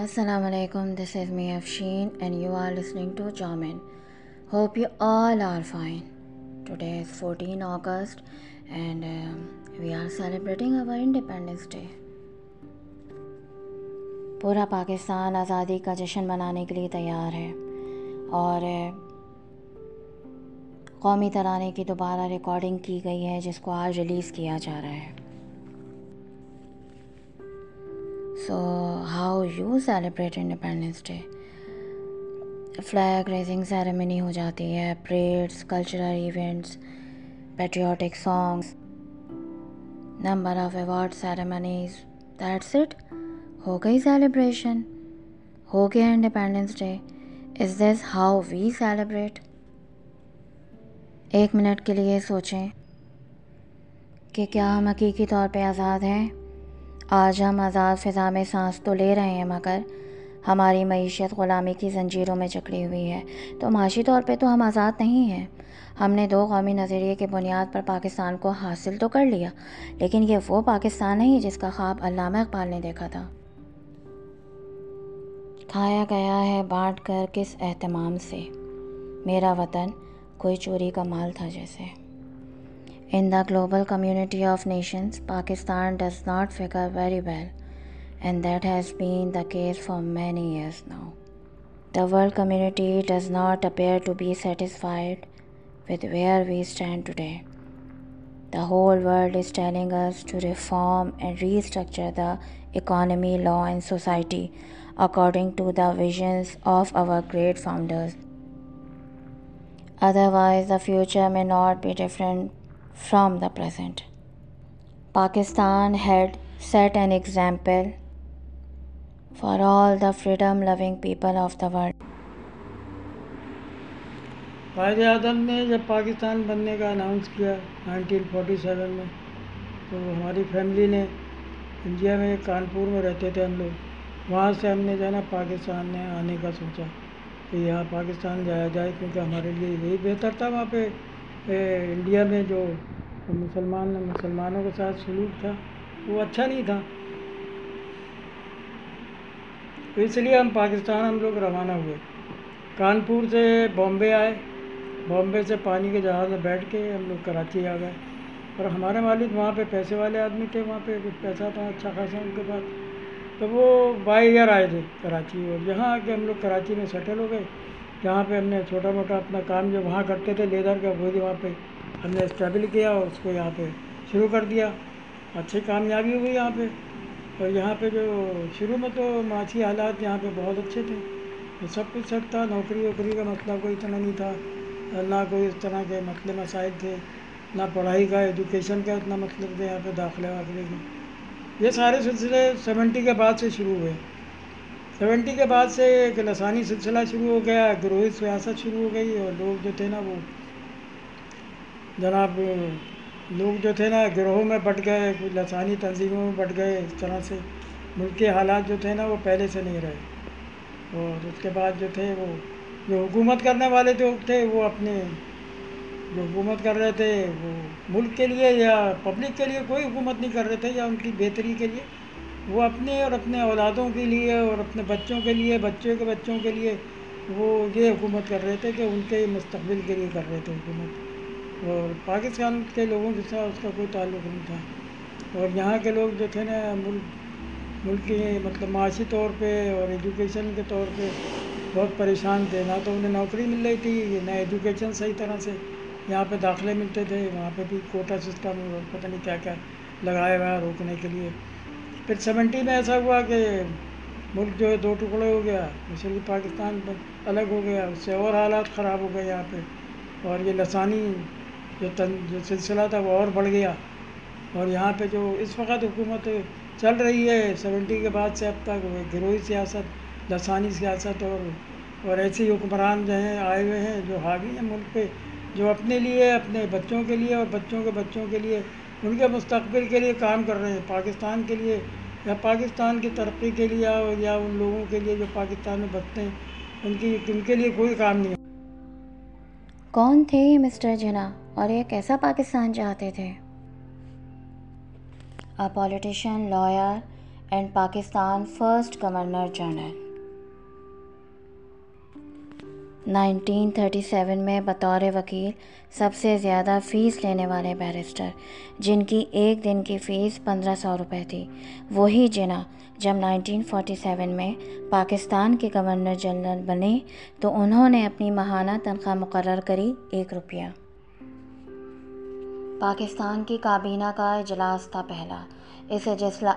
السلام علیکم this is me Afshin and you are listening to Chaman hope you all are fine is fourteen August and we are celebrating our independence day پورا پاکستان آزادی کا جشن منانے کے لیے تیار ہے اور قومی ترانے کی دوبارہ ریکارڈنگ کی گئی ہے جس کو آج ریلیز کیا جا رہا ہے so how you celebrate independence day flag raising ceremony ہو جاتی ہے parades cultural events patriotic songs number of award ceremonies that's it ہو گئی سیلیبریشن ہو گیا independence day is this how we celebrate ایک منٹ کے لیے سوچیں کہ کیا ہم حقیقی طور پہ آزاد ہیں آج ہم آزاد فضا میں سانس تو لے رہے ہیں مگر ہماری معیشت غلامی کی زنجیروں میں جکڑی ہوئی ہے تو معاشی طور پہ تو ہم آزاد نہیں ہیں ہم نے دو قومی نظریے کے بنیاد پر پاکستان کو حاصل تو کر لیا لیکن یہ وہ پاکستان نہیں جس کا خواب علامہ اقبال نے دیکھا تھا کھایا گیا ہے بانٹ کر کس اہتمام سے میرا وطن کوئی چوری کا مال تھا جیسے In the global community of nations, Pakistan does not figure very well, and that has been the case for many years now. The world community does not appear to be satisfied with where we stand today. The whole world is telling us to reform and restructure the economy, law, and society according to the visions of our great founders. Otherwise, the future may not be different from the present Pakistan نے جب پاکستان بننے کا announce کیا nineteen forty seven میں تو ہماری family نے India میں کانپور میں رہتے تھے ہم لوگ وہاں سے ہم نے جانا پاکستان نے آنے کا سوچا کہ یہاں پاکستان جایا جائے کیونکہ ہمارے لیے یہی بہتر تھا وہاں پہ انڈیا میں جو مسلمان مسلمانوں کے ساتھ سلوک تھا وہ اچھا نہیں تھا اس لیے ہم پاکستان ہم لوگ روانہ ہوئے کانپور سے بامبے آئے بامبے سے پانی کے جہاز میں بیٹھ کے ہم لوگ کراچی آ گئے اور ہمارے مالک وہاں پہ پیسے والے آدمی تھے وہاں پہ کچھ پیسہ تھا اچھا خاصا ان کے پاس تو وہ بائی ایئر آئے تھے کراچی اور یہاں آ کے ہم لوگ کراچی میں سیٹل ہو گئے جہاں پہ ہم نے چھوٹا موٹا اپنا کام جو وہاں کرتے تھے لیدر کا وہاں پہ ہم نے اسٹیبل کیا اور اس کو یہاں پہ شروع کر دیا اچھی کامیابی ہوئی یہاں پہ اور یہاں پہ جو شروع میں تو معاشی حالات یہاں پہ بہت اچھے تھے سب کچھ سب تھا نوکری ووکری کا مسئلہ مطلب کوئی اتنا نہیں تھا نہ کوئی اس طرح کے مسئلے مسائل تھے نہ پڑھائی کا ایجوکیشن کا اتنا مطلب تھا یہاں پہ داخلہ واخلے کے یہ سارے سلسلے سیونٹی کے بعد سے شروع ہوئے سیونٹی کے بعد سے ایک لسانی سلسلہ شروع ہو گیا گروہی سیاست شروع ہو گئی اور لوگ جو تھے نا وہ جناب لوگ جو تھے نا گروہوں میں بٹ گئے لسانی تنظیموں میں بٹ گئے اس طرح سے ملک کے حالات جو تھے نا وہ پہلے سے نہیں رہے اور اس کے بعد جو تھے وہ جو حکومت کرنے والے جو تھے وہ اپنے جو حکومت کر رہے تھے وہ ملک کے لیے یا پبلک کے لیے کوئی حکومت نہیں کر رہے تھے یا ان کی بہتری کے لیے وہ اپنے اور اپنے اولادوں کے لیے اور اپنے بچوں کے لیے بچے کے بچوں کے لیے وہ یہ حکومت کر رہے تھے کہ ان کے مستقبل کے لیے کر رہے تھے حکومت اور پاکستان کے لوگوں کے ساتھ اس کا کوئی تعلق نہیں تھا اور یہاں کے لوگ جو تھے نا ملک ملک کے مطلب معاشی طور پہ اور ایجوکیشن کے طور پہ بہت پریشان تھے نہ تو انہیں نوکری مل رہی تھی نہ ایجوکیشن صحیح طرح سے یہاں پہ داخلے ملتے تھے وہاں پہ بھی کوٹا سسٹم اور پتہ نہیں کیا کیا لگائے ہوا ہے روکنے کے لیے پھر سیونٹی میں ایسا ہوا کہ ملک جو ہے دو ٹکڑے ہو گیا اس لیے پاکستان الگ ہو گیا اس سے اور حالات خراب ہو گئے یہاں پہ اور یہ لسانی جو تن جو سلسلہ تھا وہ اور بڑھ گیا اور یہاں پہ جو اس وقت حکومت چل رہی ہے سیونٹی کے بعد سے اب تک وہ گروہی سیاست لسانی سیاست اور اور ایسے ہی حکمران جو ہیں آئے ہوئے ہیں جو حاوی ہیں ملک پہ جو اپنے لیے اپنے بچوں کے لیے اور بچوں کے بچوں کے لیے ان کے مستقبل کے لیے کام کر رہے ہیں پاکستان کے لیے یا پاکستان کی ترقی کے لیے یا ان لوگوں کے لیے جو پاکستان میں بستے ہیں ان کی ان کے لیے کوئی کام نہیں کون تھے یہ مسٹر جنا اور یہ کیسا پاکستان چاہتے تھے آپ politician lawyer and Pakistan first governor general nineteen thirty seven میں بطور وکیل سب سے زیادہ فیس لینے والے بیرسٹر جن کی ایک دن کی فیس پندرہ سو روپے تھی وہی جنا جب نائنٹین فورٹی سیون میں پاکستان کے گورنر جنرل بنے تو انہوں نے اپنی ماہانہ تنخواہ مقرر کری ایک روپیہ پاکستان کی کابینہ کا اجلاس تھا پہلا اس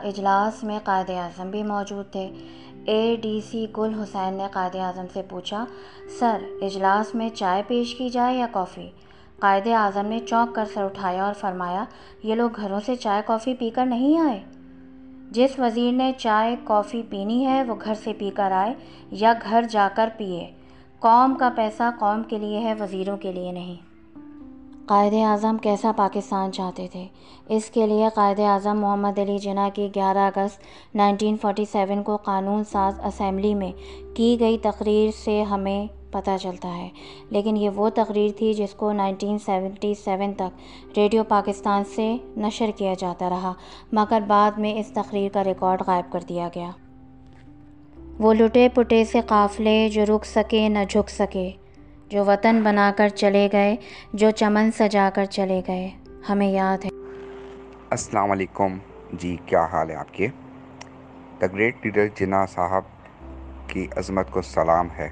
اجلاس میں قائد اعظم بھی موجود تھے اے ڈی سی گل حسین نے قائد اعظم سے پوچھا سر اجلاس میں چائے پیش کی جائے یا کافی قائد اعظم نے چونک کر سر اٹھایا اور فرمایا یہ لوگ گھروں سے چائے کافی پی کر نہیں آئے جس وزیر نے چائے کافی پینی ہے وہ گھر سے پی کر آئے یا گھر جا کر پیئے قوم کا پیسہ قوم کے لیے ہے وزیروں کے لیے نہیں قائد اعظم کیسا پاکستان چاہتے تھے اس کے لیے قائد اعظم محمد علی جناح کی گیارہ اگست نائنٹین فورٹی سیون کو قانون ساز اسمبلی میں کی گئی تقریر سے ہمیں پتہ چلتا ہے لیکن یہ وہ تقریر تھی جس کو نائنٹین سیونٹی سیون تک ریڈیو پاکستان سے نشر کیا جاتا رہا مگر بعد میں اس تقریر کا ریکارڈ غائب کر دیا گیا وہ لٹے پٹے سے قافلے جو رک سکے نہ جھک سکے جو وطن بنا کر چلے گئے جو چمن سجا کر چلے گئے ہمیں یاد ہے السلام علیکم جی کیا حال ہے آپ کے دا گریٹ لیڈر جناح صاحب کی عظمت کو سلام ہے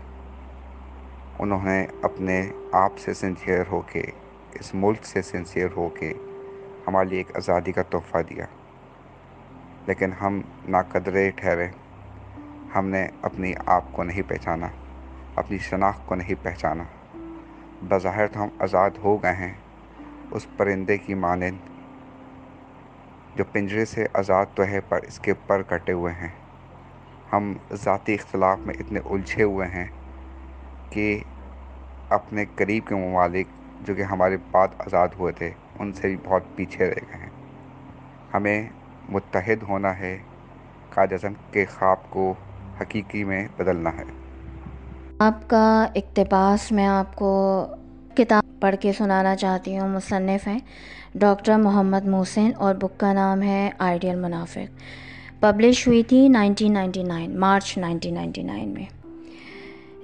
انہوں نے اپنے آپ سے سنسیئر ہو کے اس ملک سے سنسیئر ہو کے ہمارے لیے ایک آزادی کا تحفہ دیا لیکن ہم ناقدرے ٹھہرے ہم نے اپنی آپ کو نہیں پہچانا اپنی شناخت کو نہیں پہچانا بظاہر تو ہم آزاد ہو گئے ہیں اس پرندے کی مانند جو پنجرے سے آزاد تو ہے پر اس کے پر کٹے ہوئے ہیں ہم ذاتی اختلاف میں اتنے الجھے ہوئے ہیں کہ اپنے قریب کے ممالک جو کہ ہمارے بعد آزاد ہوئے تھے ان سے بھی بہت پیچھے رہ گئے ہیں ہمیں متحد ہونا ہے قائد اعظم کے خواب کو حقیقی میں بدلنا ہے آپ کا اقتباس میں آپ کو کتاب پڑھ کے سنانا چاہتی ہوں مصنف ہیں ڈاکٹر محمد محسن اور بک کا نام ہے آئیڈیل منافق پبلش ہوئی تھی nineteen ninety nine March nineteen ninety nine میں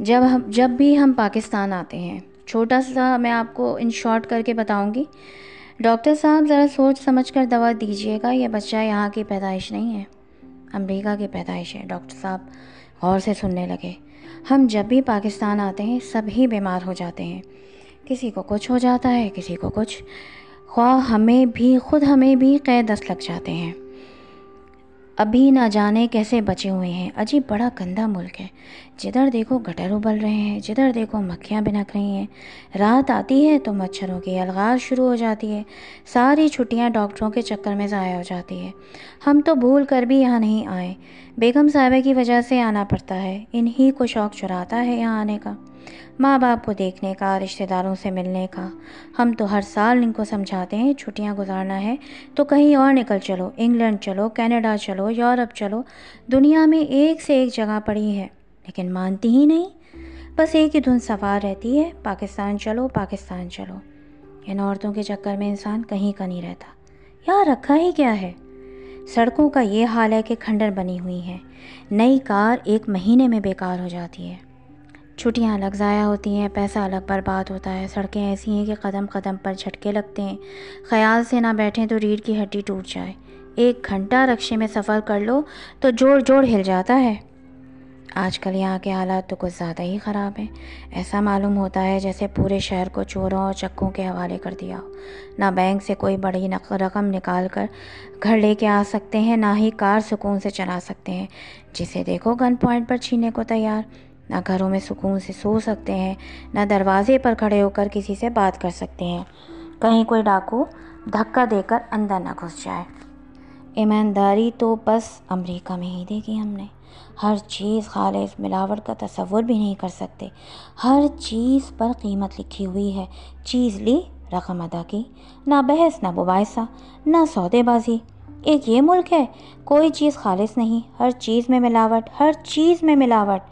جب ہم جب بھی ہم پاکستان آتے ہیں چھوٹا سا میں آپ کو ان شارٹ کر کے بتاؤں گی ڈاکٹر صاحب ذرا سوچ سمجھ کر دوا دیجیے گا یہ بچہ یہاں کی پیدائش نہیں ہے امریکہ کی پیدائش ہے ڈاکٹر صاحب غور سے سننے لگے ہم جب بھی پاکستان آتے ہیں سب ہی بیمار ہو جاتے ہیں کسی کو کچھ ہو جاتا ہے کسی کو کچھ خواہ ہمیں بھی خود ہمیں بھی قیدس لگ جاتے ہیں ابھی نہ جانے کیسے بچے ہوئے ہیں عجیب بڑا گندہ ملک ہے جدھر دیکھو گٹر ابل رہے ہیں جدھر دیکھو مکھیاں بھنک رہی ہیں رات آتی ہے تو مچھروں کی الغاز شروع ہو جاتی ہے ساری چھٹیاں ڈاکٹروں کے چکر میں ضائع ہو جاتی ہے ہم تو بھول کر بھی یہاں نہیں آئے بیگم صاحبہ کی وجہ سے آنا پڑتا ہے انہی کو شوق چراتا ہے یہاں آنے کا ماں باپ کو دیکھنے کا رشتہ داروں سے ملنے کا ہم تو ہر سال ان کو سمجھاتے ہیں چھٹیاں گزارنا ہے تو کہیں اور نکل چلو انگلینڈ چلو کینیڈا چلو یورپ چلو دنیا میں ایک سے ایک جگہ پڑی ہے لیکن مانتی ہی نہیں بس ایک ہی دھن سوار رہتی ہے پاکستان چلو پاکستان چلو ان عورتوں کے چکر میں انسان کہیں کا نہیں رہتا یہاں رکھا ہی کیا ہے سڑکوں کا یہ حال ہے کہ کھنڈر بنی ہوئی ہیں نئی کار ایک مہینے میں بیکار ہو جاتی ہے چھٹیاں الگ ضائع ہوتی ہیں پیسہ الگ برباد ہوتا ہے سڑکیں ایسی ہیں کہ قدم قدم پر جھٹکے لگتے ہیں خیال سے نہ بیٹھیں تو ریڑھ کی ہڈی ٹوٹ جائے ایک گھنٹہ رکشے میں سفر کر لو تو جوڑ جوڑ ہل جاتا ہے آج کل یہاں کے حالات تو کچھ زیادہ ہی خراب ہیں ایسا معلوم ہوتا ہے جیسے پورے شہر کو چوروں اور چکوں کے حوالے کر دیا ہو نہ بینک سے کوئی بڑی رقم نکال کر گھر لے کے آ سکتے ہیں نہ ہی کار سکون سے چلا سکتے ہیں جسے دیکھو گن پوائنٹ پر چھینے کو تیار نہ گھروں میں سکون سے سو سکتے ہیں نہ دروازے پر کھڑے ہو کر کسی سے بات کر سکتے ہیں کہیں کوئی ڈاکو دھکا دے کر اندر نہ گھس جائے ایمانداری تو بس امریکہ میں ہی دیکھی ہم نے ہر چیز خالص ملاوٹ کا تصور بھی نہیں کر سکتے ہر چیز پر قیمت لکھی ہوئی ہے چیز لی رقم ادا کی نہ بحث نہ مباحثہ نہ سودے بازی ایک یہ ملک ہے کوئی چیز خالص نہیں ہر چیز میں ملاوٹ ہر چیز میں ملاوٹ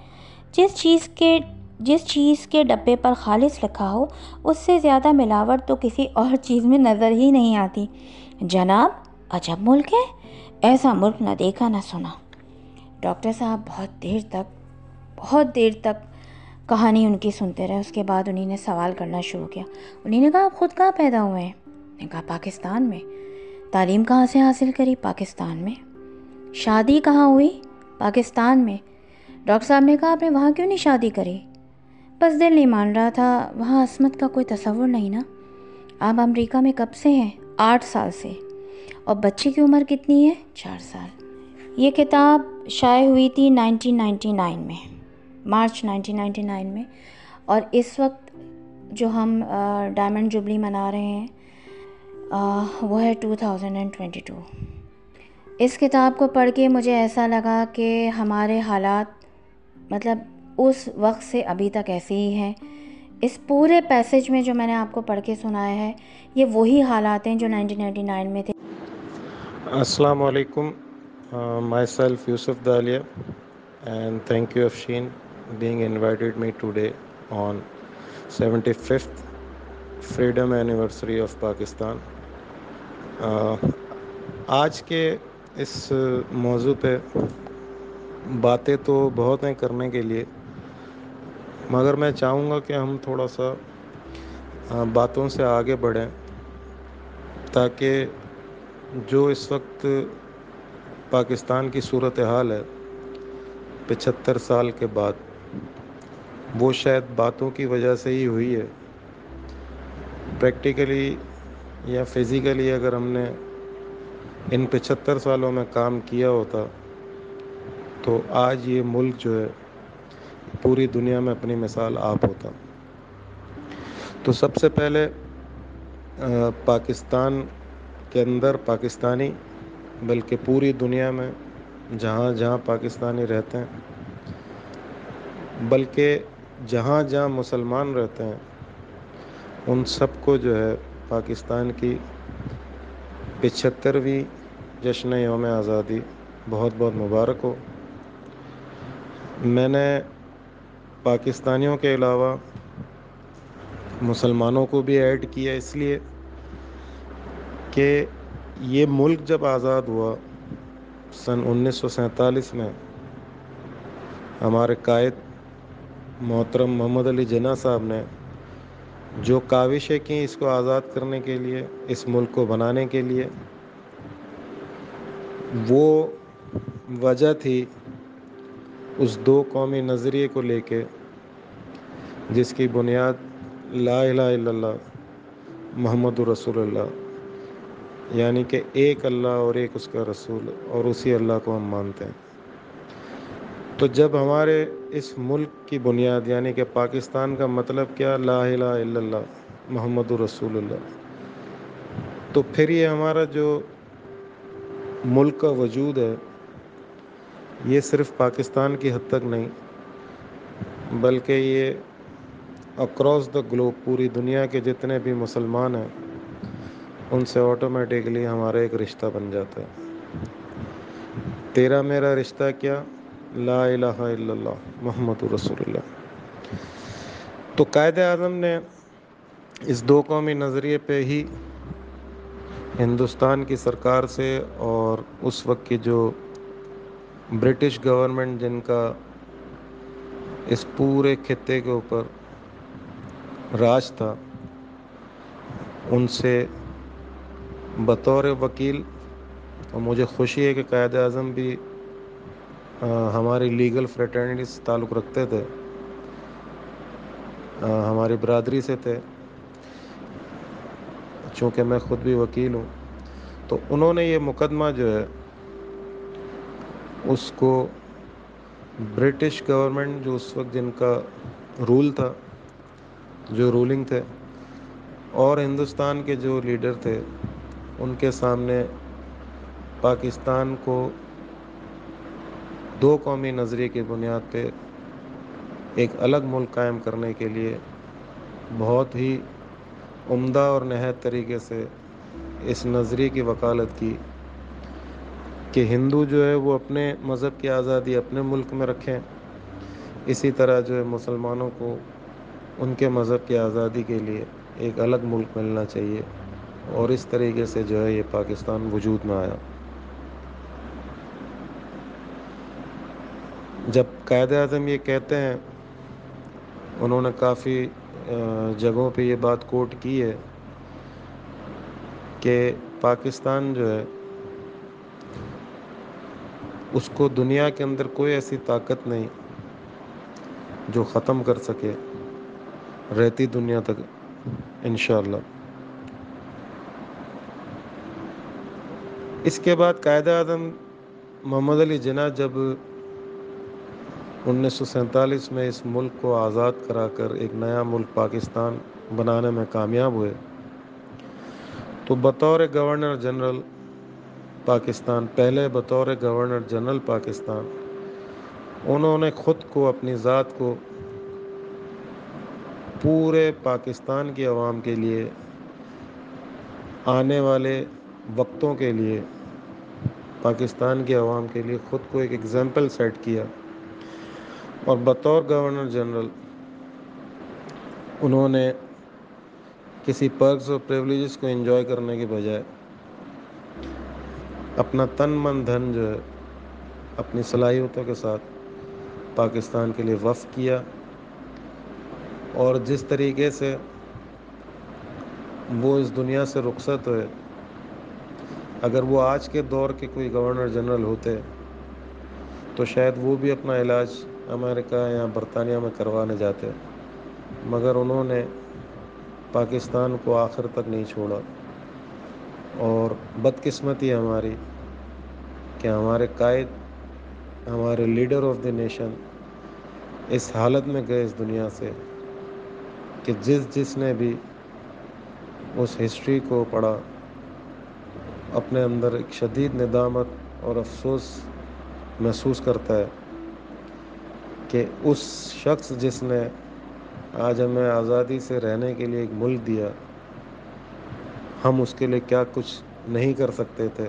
جس چیز کے جس چیز کے ڈبے پر خالص لکھا ہو اس سے زیادہ ملاوٹ تو کسی اور چیز میں نظر ہی نہیں آتی جناب عجب ملک ہے ایسا ملک نہ دیکھا نہ سنا ڈاکٹر صاحب بہت دیر تک بہت دیر تک کہانی ان کی سنتے رہے اس کے بعد انہیں نے سوال کرنا شروع کیا انہیں نے کہا آپ خود کہاں پیدا ہوئے ہیں نے کہا پاکستان میں تعلیم کہاں سے حاصل کری پاکستان میں شادی کہاں ہوئی پاکستان میں ڈاکٹر صاحب نے کہا آپ نے وہاں کیوں نہیں شادی کری بس دل نہیں مان رہا تھا وہاں عصمت کا کوئی تصور نہیں نا آپ امریکہ میں کب سے ہیں آٹھ سال سے اور بچے کی عمر کتنی ہے چار سال یہ کتاب شائع ہوئی تھی نائنٹین نائنٹی نائن میں مارچ نائنٹین نائنٹی نائن میں اور اس وقت جو ہم ڈائمنڈ جبلی منا رہے ہیں وہ ہے two thousand and twenty two اس کتاب کو پڑھ کے مجھے ایسا لگا کہ ہمارے حالات مطلب اس وقت سے ابھی تک ایسے ہی ہیں اس پورے پیسج میں جو میں نے آپ کو پڑھ کے سنایا ہے یہ وہی حالات ہیں جو 1999 میں تھے السلام علیکم my self Yousuf Dalia and thank you Afsheen being invited me today on seventy fifth freedom anniversary of Pakistan آج کے اس موضوع پہ باتیں تو بہت ہیں کرنے کے لیے مگر میں چاہوں گا کہ ہم تھوڑا سا باتوں سے آگے بڑھیں تاکہ جو اس وقت پاکستان کی صورتحال ہے پچھتر سال کے بعد وہ شاید باتوں کی وجہ سے ہی ہوئی ہے پریکٹیکلی یا فزیکلی اگر ہم نے ان پچھتر سالوں میں کام کیا ہوتا تو آج یہ ملک جو ہے پوری دنیا میں اپنی مثال آپ ہوتا تو سب سے پہلے پاکستان کے اندر پاکستانی بلکہ پوری دنیا میں جہاں جہاں پاکستانی رہتے ہیں بلکہ جہاں جہاں مسلمان رہتے ہیں ان سب کو جو ہے پاکستان کی پچھترویں جشن یوم آزادی بہت بہت مبارک ہو میں نے پاکستانیوں کے علاوہ مسلمانوں کو بھی ایڈ کیا اس لیے کہ یہ ملک جب آزاد ہوا سن انیس سو سینتالیس میں ہمارے قائد محترم محمد علی جناح صاحب نے جو کاوشیں کیں اس کو آزاد کرنے کے لیے اس ملک کو بنانے کے لیے وہ وجہ تھی اس دو قومی نظریے کو لے کے جس کی بنیاد لا الہ الا اللہ محمد رسول اللہ یعنی کہ ایک اللہ اور ایک اس کا رسول اور اسی اللہ کو ہم مانتے ہیں تو جب ہمارے اس ملک کی بنیاد یعنی کہ پاکستان کا مطلب کیا لا الہ الا اللہ محمد رسول اللہ تو پھر یہ ہمارا جو ملک کا وجود ہے یہ صرف پاکستان کی حد تک نہیں بلکہ یہ اکراس دا گلوب پوری دنیا کے جتنے بھی مسلمان ہیں ان سے آٹومیٹکلی ہمارا ایک رشتہ بن جاتا ہے تیرا میرا رشتہ کیا لا الہ الا اللہ محمد رسول اللہ تو قائد اعظم نے اس دو قومی نظریے پہ ہی ہندوستان کی سرکار سے اور اس وقت کی جو برٹش گورنمنٹ جن کا اس پورے خطے کے اوپر راج تھا ان سے بطور وکیل اور مجھے خوشی ہے کہ قائد اعظم بھی ہماری لیگل سے تعلق رکھتے تھے ہماری برادری سے تھے چونکہ میں خود بھی وکیل ہوں تو انہوں نے یہ مقدمہ جو ہے اس کو برٹش گورنمنٹ جو اس وقت جن کا رول تھا جو رولنگ تھے اور ہندوستان کے جو لیڈر تھے ان کے سامنے پاکستان کو دو قومی نظریے کی بنیاد پہ ایک الگ ملک قائم کرنے کے لیے بہت ہی عمدہ اور نہایت طریقے سے اس نظریے کی وکالت کی کہ ہندو جو ہے وہ اپنے مذہب کی آزادی اپنے ملک میں رکھیں اسی طرح جو ہے مسلمانوں کو ان کے مذہب کی آزادی کے لیے ایک الگ ملک ملنا چاہیے اور اس طریقے سے جو ہے یہ پاکستان وجود میں آیا جب قائد اعظم یہ کہتے ہیں انہوں نے کافی جگہوں پہ یہ بات کوٹ کی ہے کہ پاکستان جو ہے اس کو دنیا کے اندر کوئی ایسی طاقت نہیں جو ختم کر سکے رہتی دنیا تک انشاءاللہ اس کے بعد قائد اعظم محمد علی جناح جب انیس سو سینتالیس میں اس ملک کو آزاد کرا کر ایک نیا ملک پاکستان بنانے میں کامیاب ہوئے تو بطور گورنر جنرل پاکستان پہلے بطور گورنر جنرل پاکستان انہوں نے خود کو اپنی ذات کو پورے پاکستان کی عوام کے لیے آنے والے وقتوں کے لیے پاکستان کی عوام کے لیے خود کو ایک ایگزامپل سیٹ کیا اور بطور گورنر جنرل انہوں نے کسی پرکس اور پریولیجز کو انجوائے کرنے کے بجائے اپنا تن من دھن جو ہے اپنی صلاحیتوں کے ساتھ پاکستان کے لیے وف کیا اور جس طریقے سے وہ اس دنیا سے رخصت ہوئے اگر وہ آج کے دور کے کوئی گورنر جنرل ہوتے تو شاید وہ بھی اپنا علاج امریکہ یا برطانیہ میں کروانے جاتے مگر انہوں نے پاکستان کو آخر تک نہیں چھوڑا اور بدقسمتی ہماری کہ ہمارے قائد ہمارے لیڈر آف دی نیشن اس حالت میں گئے اس دنیا سے کہ جس جس نے بھی اس ہسٹری کو پڑھا اپنے اندر ایک شدید ندامت اور افسوس محسوس کرتا ہے کہ اس شخص جس نے آج ہمیں آزادی سے رہنے کے لیے ایک ملک دیا ہم اس کے لیے کیا کچھ نہیں کر سکتے تھے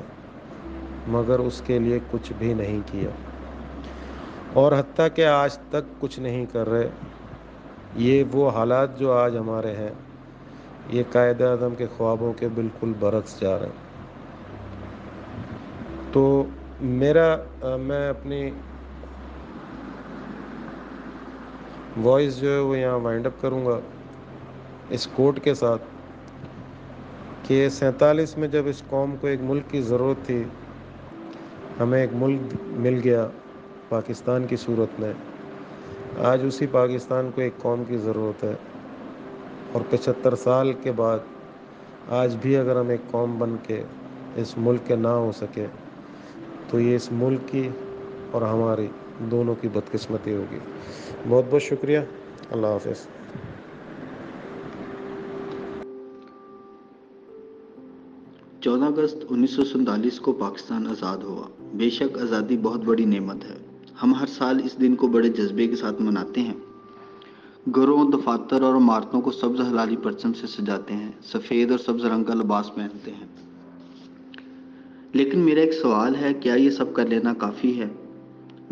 مگر اس کے لیے کچھ بھی نہیں کیا اور حتیٰ کہ آج تک کچھ نہیں کر رہے یہ وہ حالات جو آج ہمارے ہیں یہ قائد اعظم کے خوابوں کے بالکل برعکس جا رہے ہیں تو میرا میں اپنی وائس جو ہے وہ یہاں وائنڈ اپ کروں گا اس کوٹ کے ساتھ کہ سینتالیس میں جب اس قوم کو ایک ملک کی ضرورت تھی ہمیں ایک ملک مل گیا پاکستان کی صورت میں آج اسی پاکستان کو ایک قوم کی ضرورت ہے اور پچہتر سال کے بعد آج بھی اگر ہم ایک قوم بن کے اس ملک کے نہ ہو سکے تو یہ اس ملک کی اور ہماری دونوں کی بدقسمتی ہوگی بہت بہت شکریہ اللہ حافظ چودہ اگست انیس سو سنتالیس کو پاکستان آزاد ہوا بے شک آزادی بہت بڑی نعمت ہے ہم ہر سال اس دن کو بڑے جذبے کے ساتھ مناتے ہیں گھروں دفاتر اور عمارتوں کو سبز حلالی پرچم سے سجاتے ہیں سفید اور سبز رنگ کا لباس پہنتے ہیں لیکن میرا ایک سوال ہے کیا یہ سب کر لینا کافی ہے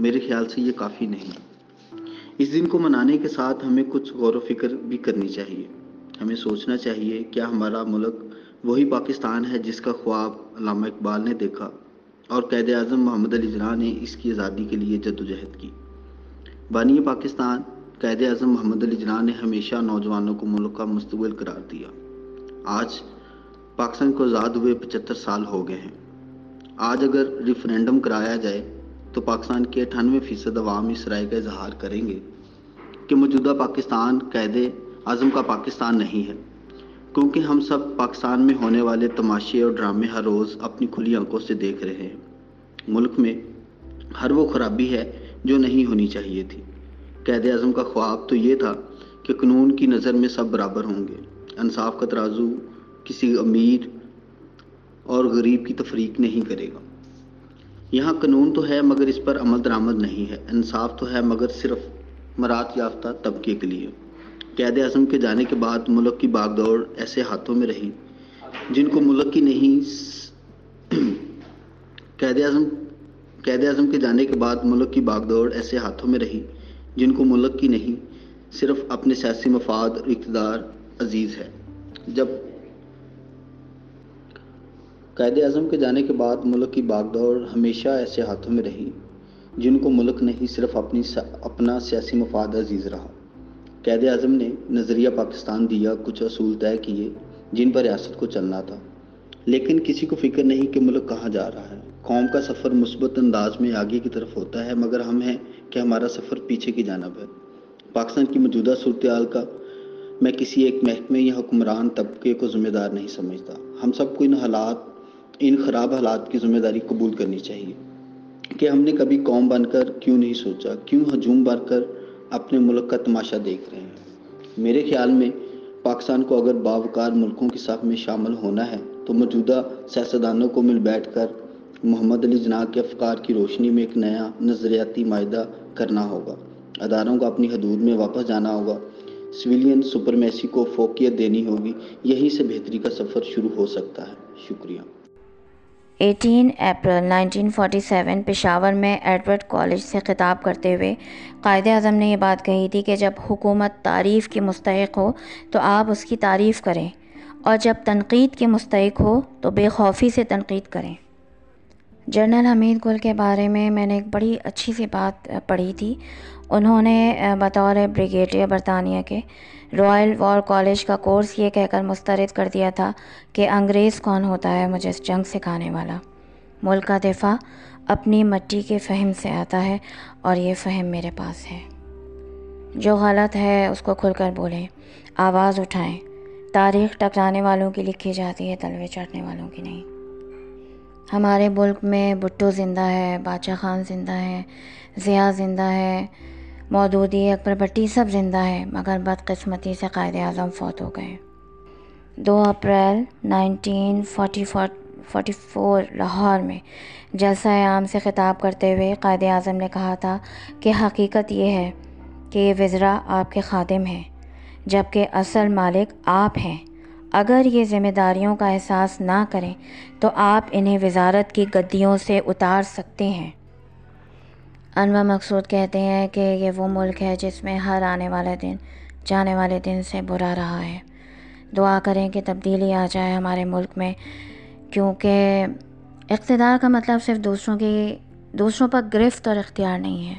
میرے خیال سے یہ کافی نہیں اس دن کو منانے کے ساتھ ہمیں کچھ غور و فکر بھی کرنی چاہیے ہمیں سوچنا چاہیے کیا ہمارا ملک وہی پاکستان ہے جس کا خواب علامہ اقبال نے دیکھا اور قید اعظم محمد علی جناح نے اس کی آزادی کے لیے جد و جہد کی بانی پاکستان قید اعظم محمد علی جناح نے ہمیشہ نوجوانوں کو ملک کا مستقل قرار دیا آج پاکستان کو آزاد ہوئے پچہتر سال ہو گئے ہیں آج اگر ریفرینڈم کرایا جائے تو پاکستان کے اٹھانوے فیصد عوام اس رائے کا اظہار کریں گے کہ موجودہ پاکستان قید اعظم کا پاکستان نہیں ہے کیونکہ ہم سب پاکستان میں ہونے والے تماشے اور ڈرامے ہر روز اپنی کھلی آنکھوں سے دیکھ رہے ہیں ملک میں ہر وہ خرابی ہے جو نہیں ہونی چاہیے تھی قید اعظم کا خواب تو یہ تھا کہ قانون کی نظر میں سب برابر ہوں گے انصاف کا ترازو کسی امیر اور غریب کی تفریق نہیں کرے گا یہاں قانون تو ہے مگر اس پر عمل درآمد نہیں ہے انصاف تو ہے مگر صرف مراد یافتہ طبقے کے لیے قید اعظم کے جانے کے بعد ملک کی باغ دوڑ ایسے ہاتھوں میں رہی جن کو ملک کی نہیں قید اعظم قید اعظم کے جانے کے بعد ملک کی باغ دوڑ ایسے ہاتھوں میں رہی جن کو ملک کی نہیں صرف اپنے سیاسی مفاد اور اقتدار عزیز ہے جب قید اعظم کے جانے کے بعد ملک کی باغ دوڑ ہمیشہ ایسے ہاتھوں میں رہی جن کو ملک نہیں صرف اپنی اپنا سیاسی مفاد عزیز رہا قید اعظم نے نظریہ پاکستان دیا کچھ اصول طے کیے جن پر ریاست کو چلنا تھا لیکن کسی کو فکر نہیں کہ ملک کہاں جا رہا ہے قوم کا سفر مثبت انداز میں آگے کی طرف ہوتا ہے مگر ہم ہیں کہ ہمارا سفر پیچھے کی جانب ہے پاکستان کی موجودہ صورتحال کا میں کسی ایک محکمے یا حکمران طبقے کو ذمہ دار نہیں سمجھتا ہم سب کو ان حالات ان خراب حالات کی ذمہ داری قبول کرنی چاہیے کہ ہم نے کبھی قوم بن کر کیوں نہیں سوچا کیوں ہجوم بن کر اپنے ملک کا تماشا دیکھ رہے ہیں میرے خیال میں پاکستان کو اگر باوقار ملکوں کی صف میں شامل ہونا ہے تو موجودہ سیاستدانوں کو مل بیٹھ کر محمد علی جناح کے افکار کی روشنی میں ایک نیا نظریاتی معاہدہ کرنا ہوگا اداروں کو اپنی حدود میں واپس جانا ہوگا سویلین سپرمیسی کو فوقیت دینی ہوگی یہی سے بہتری کا سفر شروع ہو سکتا ہے شکریہ eighteen April nineteen forty seven Peshawar میں ایڈورڈ کالج سے خطاب کرتے ہوئے قائد اعظم نے یہ بات کہی تھی کہ جب حکومت تعریف کی مستحق ہو تو آپ اس کی تعریف کریں اور جب تنقید کے مستحق ہو تو بے خوفی سے تنقید کریں جنرل حمید گل کے بارے میں میں نے ایک بڑی اچھی سی بات پڑھی تھی انہوں نے بطور بریگیڈیئر برطانیہ کے رائل وار کالج کا کورس یہ کہہ کر مسترد کر دیا تھا کہ انگریز کون ہوتا ہے مجھے اس جنگ سکھانے والا ملک کا دفاع اپنی مٹی کے فہم سے آتا ہے اور یہ فہم میرے پاس ہے جو غلط ہے اس کو کھل کر بولیں آواز اٹھائیں تاریخ ٹکرانے والوں کی لکھی جاتی ہے تلوے چڑھنے والوں کی نہیں ہمارے ملک میں بھٹو زندہ ہے بادشاہ خان زندہ ہے ضیاء زندہ ہے مودودی اکبر بٹی سب زندہ ہیں مگر بدقسمتی سے قائد اعظم فوت ہو گئے دو April nineteen forty forty four Lahore میں جلسہ عام سے خطاب کرتے ہوئے قائد اعظم نے کہا تھا کہ حقیقت یہ ہے کہ یہ وزراء آپ کے خادم ہیں جبکہ اصل مالک آپ ہیں اگر یہ ذمہ داریوں کا احساس نہ کریں تو آپ انہیں وزارت کی گدیوں سے اتار سکتے ہیں انوا مقصود کہتے ہیں کہ یہ وہ ملک ہے جس میں ہر آنے والے دن جانے والے دن سے برا رہا ہے دعا کریں کہ تبدیلی آ جائے ہمارے ملک میں کیونکہ اقتدار کا مطلب صرف دوسروں کی دوسروں پر گرفت اور اختیار نہیں ہے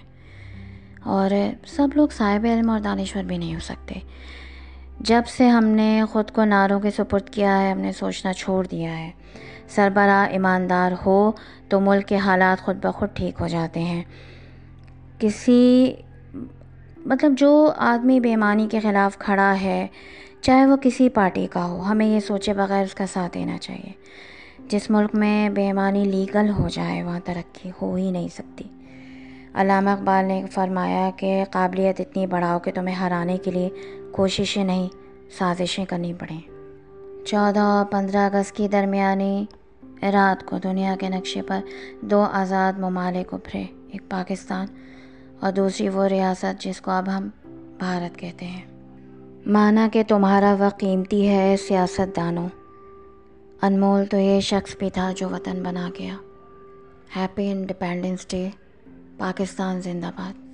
اور سب لوگ صاحب علم اور دانشور بھی نہیں ہو سکتے جب سے ہم نے خود کو نعروں کے سپرد کیا ہے ہم نے سوچنا چھوڑ دیا ہے سربراہ ایماندار ہو تو ملک کے حالات خود بخود ٹھیک ہو جاتے ہیں کسی مطلب جو آدمی بے ایمانی کے خلاف کھڑا ہے چاہے وہ کسی پارٹی کا ہو ہمیں یہ سوچے بغیر اس کا ساتھ دینا چاہیے جس ملک میں بے ایمانی لیگل ہو جائے وہاں ترقی ہو ہی نہیں سکتی علامہ اقبال نے فرمایا کہ قابلیت اتنی بڑھاؤ کہ تمہیں ہرانے کے لیے کوششیں نہیں سازشیں کرنی پڑیں چودہ اور پندرہ اگست کی درمیانی رات کو دنیا کے نقشے پر دو آزاد ممالک ابھرے ایک پاکستان اور دوسری وہ ریاست جس کو اب ہم بھارت کہتے ہیں مانا کہ تمہارا وہ قیمتی ہے سیاست دانوں انمول تو یہ شخص بھی تھا جو وطن بنا گیا ہیپی انڈیپینڈنس ڈے پاکستان زندہ باد